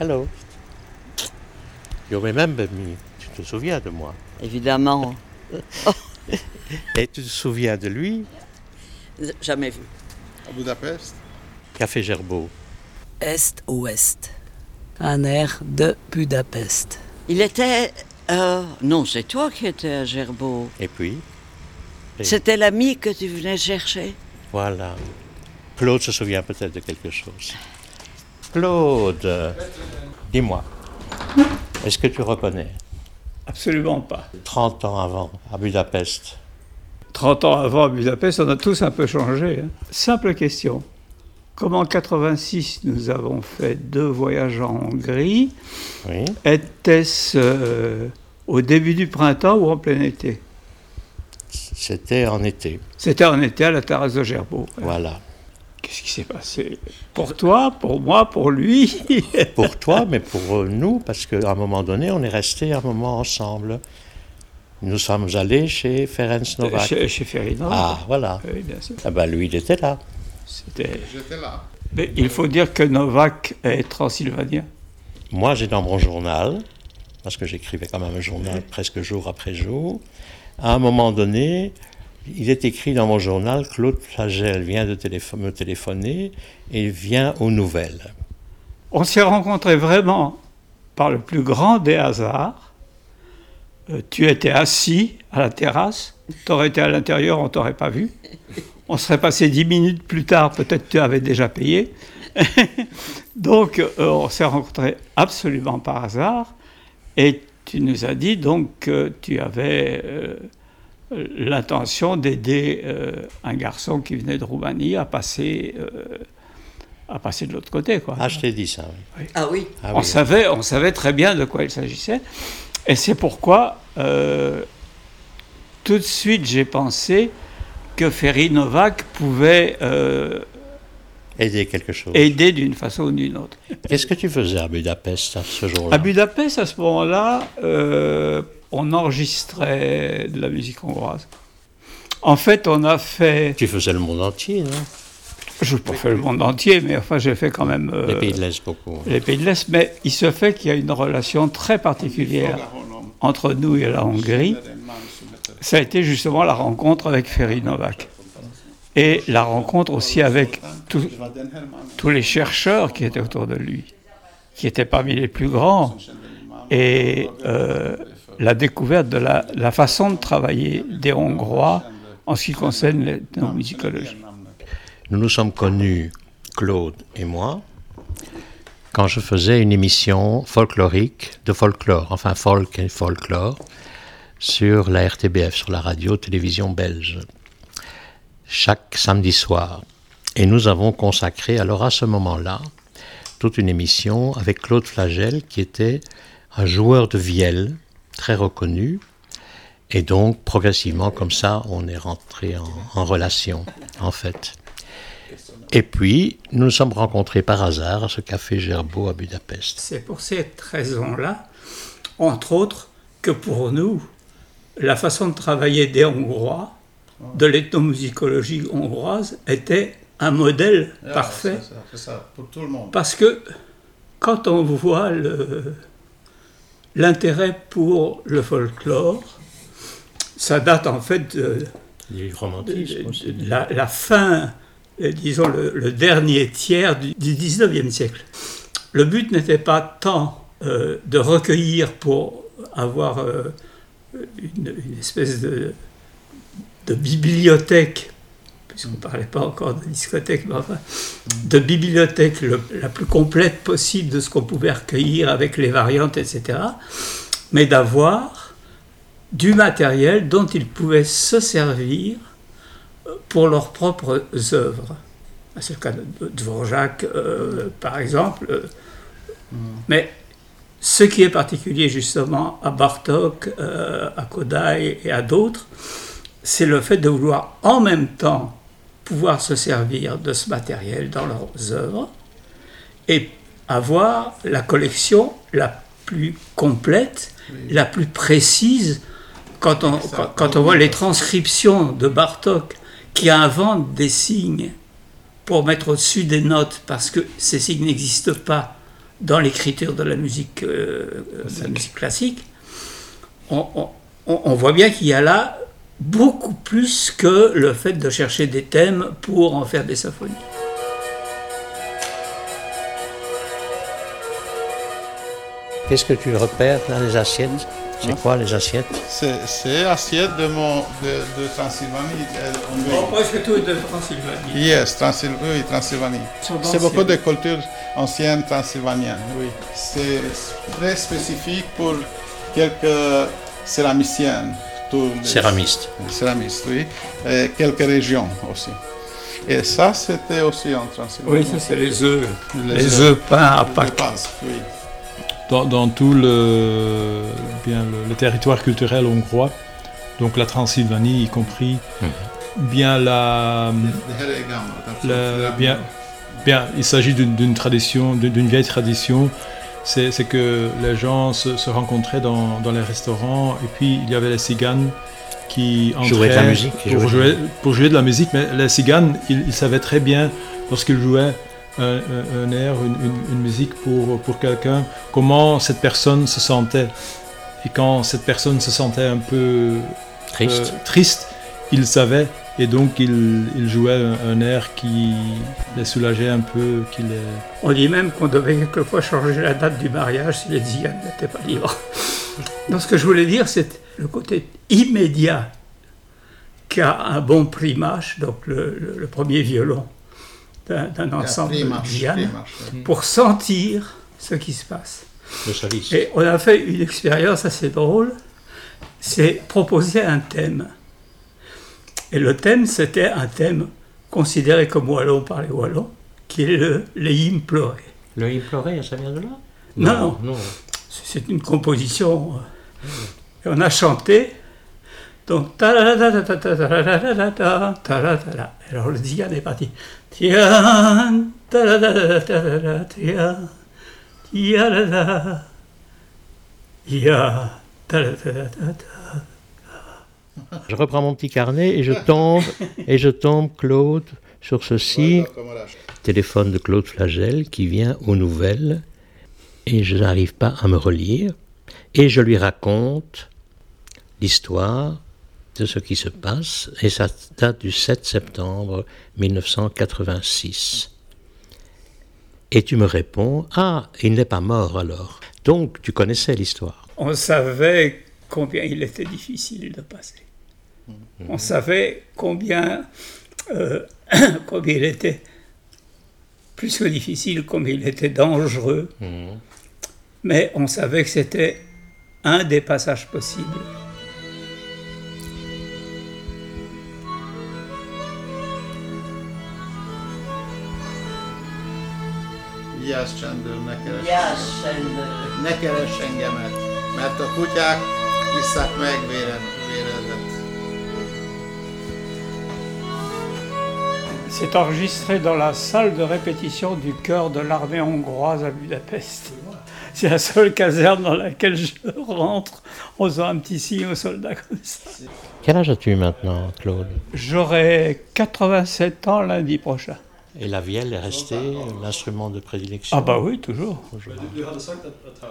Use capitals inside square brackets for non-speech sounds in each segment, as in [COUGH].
Hello. You remember me. Tu te souviens de moi? Évidemment. [LAUGHS] Et tu te souviens de lui, Jamais vu. À Budapest? Café Gerbeau. Est-Ouest. Un air de Budapest. Il était. euh, non, c'est toi qui étais à Gerbeau. Et puis, Et- C'était l'ami que tu venais chercher. voilà. Claude se souvient peut-être de quelque chose. Claude, dis-moi, est-ce que tu reconnais? Absolument pas. 30 ans avant, à Budapest 30 ans avant à Budapest, on a tous un peu changé. hein. Simple question. Comme en 86, nous avons fait deux voyages en Hongrie, Oui. était-ce euh, au début du printemps ou en plein été? C'était en été. C'était en été à la terrasse de Gerbeau. Voilà. Qu'est-ce qui s'est passé? Pour toi, pour moi, pour lui [LAUGHS] Pour toi, mais pour nous, parce qu'à un moment donné, on est resté un moment ensemble. Nous sommes allés chez Ferenc Novak. chez, chez Ferrino. Ah, voilà. Oui, bien sûr. Ah ben, lui, il était là. C'était- J'étais là. Mais il faut dire que Novak est transylvanien. Moi, j'ai dans mon journal, parce que j'écrivais quand même un journal presque jour après jour, à un moment donné, il est écrit dans mon journal, Claude Flagel vient de me téléphoner et vient aux nouvelles. On s'est rencontrés vraiment par le plus grand des hasards. Euh, tu étais assis à la terrasse, tu aurais été à l'intérieur, on t'aurait pas vu. On serait passé dix minutes plus tard, peut-être tu avais déjà payé. [LAUGHS] donc euh, on s'est rencontrés absolument par hasard et tu nous as dit donc que tu avais euh, l'intention d'aider euh, un garçon qui venait de Roumanie à passer, euh, à passer de l'autre côté. Quoi. Ah, je t'ai dit ça, oui. Ah oui. Ah, on, oui. savait, on savait très bien de quoi il s'agissait. Et c'est pourquoi, euh, tout de suite, j'ai pensé que Ferry Novak pouvait euh, Aider quelque chose. aider d'une façon ou d'une autre. Qu'est-ce que tu faisais à Budapest à ce jour-là? À Budapest, à ce moment-là, euh, on enregistrait de la musique hongroise. En fait, on a fait. Tu faisais le monde entier, non? Je n'ai pas fait le monde entier, mais enfin, j'ai fait quand même. euh, Les pays de l'Est, beaucoup. les pays de l'Est. Mais il se fait qu'il y a une relation très particulière entre nous et la Hongrie. ça a été justement la rencontre avec Ferry Novak. Et la rencontre aussi avec tous- tous les chercheurs qui étaient autour de lui, qui étaient parmi les plus grands. Et euh, la découverte de la, façon de travailler des Hongrois en ce qui concerne l'ethnomusicologie. Nous nous sommes connus, Claude et moi, quand je faisais une émission folklorique de folklore, enfin folk et folklore, sur la RTBF, sur la radio-télévision belge, chaque samedi soir. Et nous avons consacré alors à ce moment-là toute une émission avec Claude Flagel, qui était un joueur de vielle très reconnu. Et donc, progressivement, comme ça, on est rentré en, en relation, en fait. Et puis, nous nous sommes rencontrés par hasard à ce café Gerbeau à Budapest. C'est pour cette raison-là, entre autres, que pour nous, la façon de travailler des Hongrois, de l'ethnomusicologie hongroise, était un modèle parfait. C'est ça, c'est ça, pour tout le monde. Parce que quand on voit le- l'intérêt pour le folklore, ça date en fait de, la, la fin, euh, disons le, le dernier tiers du, du 19e siècle. Le but n'était pas tant euh, de recueillir pour avoir euh, une, une espèce de, de bibliothèque, puisqu'on ne parlait pas encore de discothèque, mais enfin, de bibliothèque le- la plus complète possible de ce qu'on pouvait recueillir avec les variantes, etc., mais d'avoir du matériel dont ils pouvaient se servir pour leurs propres œuvres. C'est le cas de Dvorak, euh, par exemple. euh, Mais ce qui est particulier justement à Bartok, euh, à Kodai et à d'autres, c'est le fait de vouloir en même temps pouvoir se servir de ce matériel dans leurs œuvres et avoir la collection la plus complète, la plus précise. Quand on, quand, quand on voit les transcriptions de Bartok qui invente des signes pour mettre au-dessus des notes parce que ces signes n'existent pas dans l'écriture de la musique, euh, de la musique classique, on, on- on- on voit bien qu'il y a là beaucoup plus que le fait de chercher des thèmes pour en faire des symphonies. Qu'est-ce que tu repères dans les assiettes? C'est quoi les assiettes? C'est assiette de, mon, de, de Transylvanie. Hongrie. presque tout est de Transylvanie. Yes, Transyl- oui, Transylvanie. C'est beaucoup de cultures anciennes transylvaniennes, oui. C'est très spécifique pour quelques céramiciennes. Céramistes. Céramistes, oui. Et quelques régions aussi. Et ça, c'était aussi en Transylvanie. Oui, ça c'est les œufs. Les Les, œufs. peints à Pâques. Pâques, oui. dans, dans tout le, bien, le, le territoire culturel hongrois, donc la Transylvanie y compris, bien la, la- bien, bien, il s'agit d'une tradition, d'une vieille tradition. C'est que les gens se, se rencontraient dans, dans les restaurants et puis il y avait les ciganes qui entraient Jouaient de la musique, pour jouer, pour jouer de la musique. Mais les ciganes, ils, ils savaient très bien lorsqu'ils jouaient un, un- un air, une, une- une musique pour, pour quelqu'un, comment cette personne se sentait. Et quand cette personne se sentait un peu Triste. euh, triste, il savait et donc il, il jouait un, un air qui les soulageait un peu, qui les... On dit même qu'on devait quelquefois changer la date du mariage si les ziganes n'étaient pas libres. Donc ce que je voulais dire, c'est le côté immédiat qu'a un bon primage, donc le, le- le premier violon d'un d'un ensemble de oui. pour sentir ce qui se passe. Le. Et on a fait une expérience assez drôle, c'est proposer un thème. Et le thème, c'était un thème considéré comme wallon par les wallons, qui est le, hymnes pleurés. Le imploré, ça vient de là Non, non. C'est une composition. euh, Et on a chanté. Donc. Alors le zigan est parti. Je reprends mon petit carnet et je tombe, et je tombe, Claude, sur ceci. Téléphone de Claude Flagel qui vient aux nouvelles et je n'arrive pas à me relire. Et je lui raconte l'histoire de ce qui se passe et ça date du 7 septembre 1986. Et tu me réponds, ah, il n'est pas mort alors. Donc tu connaissais l'histoire. On savait combien il était difficile de passer. On savait combien, euh, [COUGHS] combien il était, plus que difficile, combien il était dangereux. Mais on savait que c'était un des passages possibles. Vigyázz csendben, ne keres, ne keres engemet, mert a kutyák C'est enregistré dans la salle de répétition du chœur de l'armée hongroise à Budapest. C'est la seule caserne dans laquelle je rentre en faisant un petit signe aux soldats comme ça. Quel âge as-tu maintenant, Claude? J'aurai 87 ans lundi prochain. Et la vielle est restée l'instrument de prédilection Ah bah oui, toujours.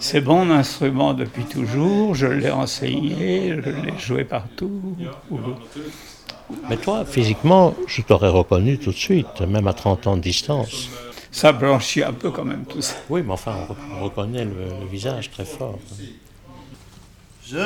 C'est mon instrument depuis toujours, je l'ai enseigné, je l'ai joué partout. Mais toi, physiquement, je t'aurais reconnu tout de suite, même à 30 ans de distance. Ça blanchit un peu quand même tout ça. Oui, mais enfin, on, re- on reconnaît le, le visage très fort. Je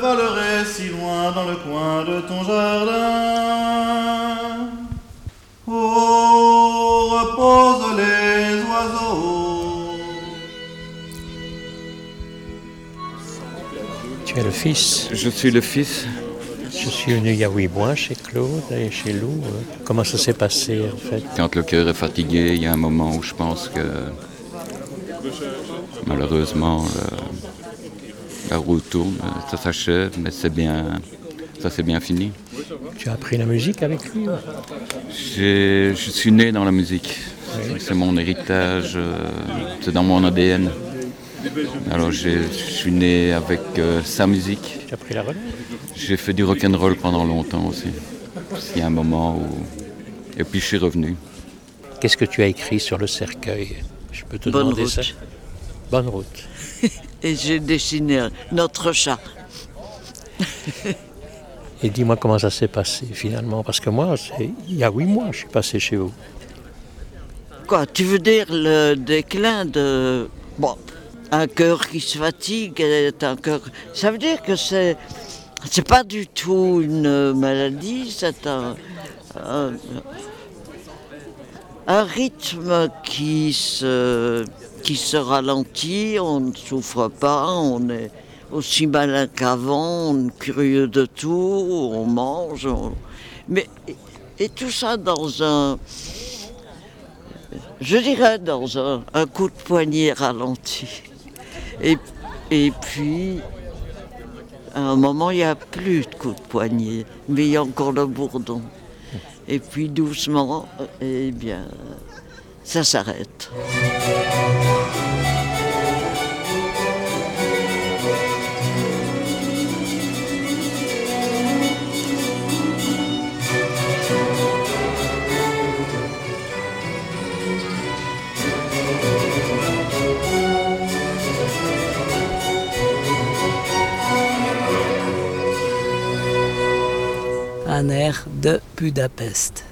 volerai si loin dans le coin de ton jardin où reposent les oiseaux. Tu es le fils. Je suis le fils. Je suis venu il y a huit mois chez Claude et chez Lou. euh. Comment ça s'est passé, en fait? Quand le cœur est fatigué, il y a un moment où je pense que malheureusement le- la roue tourne, ça s'achève, mais c'est bien, ça c'est bien fini. Tu as appris la musique avec lui J'ai- Je suis né dans la musique. C'est mon héritage, euh, c'est dans mon ADN. Alors je suis né avec euh, sa musique. Tu as pris la relève J'ai fait du rock'n'roll pendant longtemps aussi. Il y a un moment où... Et puis je suis revenu. Qu'est-ce que tu as écrit sur le cercueil? Je peux te Bonne demander route. ça Bonne route. [LAUGHS] Et j'ai dessiné notre chat. [LAUGHS] Et dis-moi comment ça s'est passé finalement, parce que moi, il y a huit mois, je suis passé chez vous. Quoi, tu veux dire le déclin de... Bon, un cœur qui se fatigue un cœur... Ça veut dire que c'est... C'est pas du tout une maladie, c'est un, un, un rythme qui se, qui se ralentit, on ne souffre pas, on est aussi malin qu'avant, curieux de tout, on mange, on- mais et tout ça dans un, je dirais dans un, un coup de poignet ralenti. Et, et puis, à un moment, il n'y a plus de coup de poignet, mais il y a encore le bourdon. Et puis doucement, eh bien, ça s'arrête. Budapest.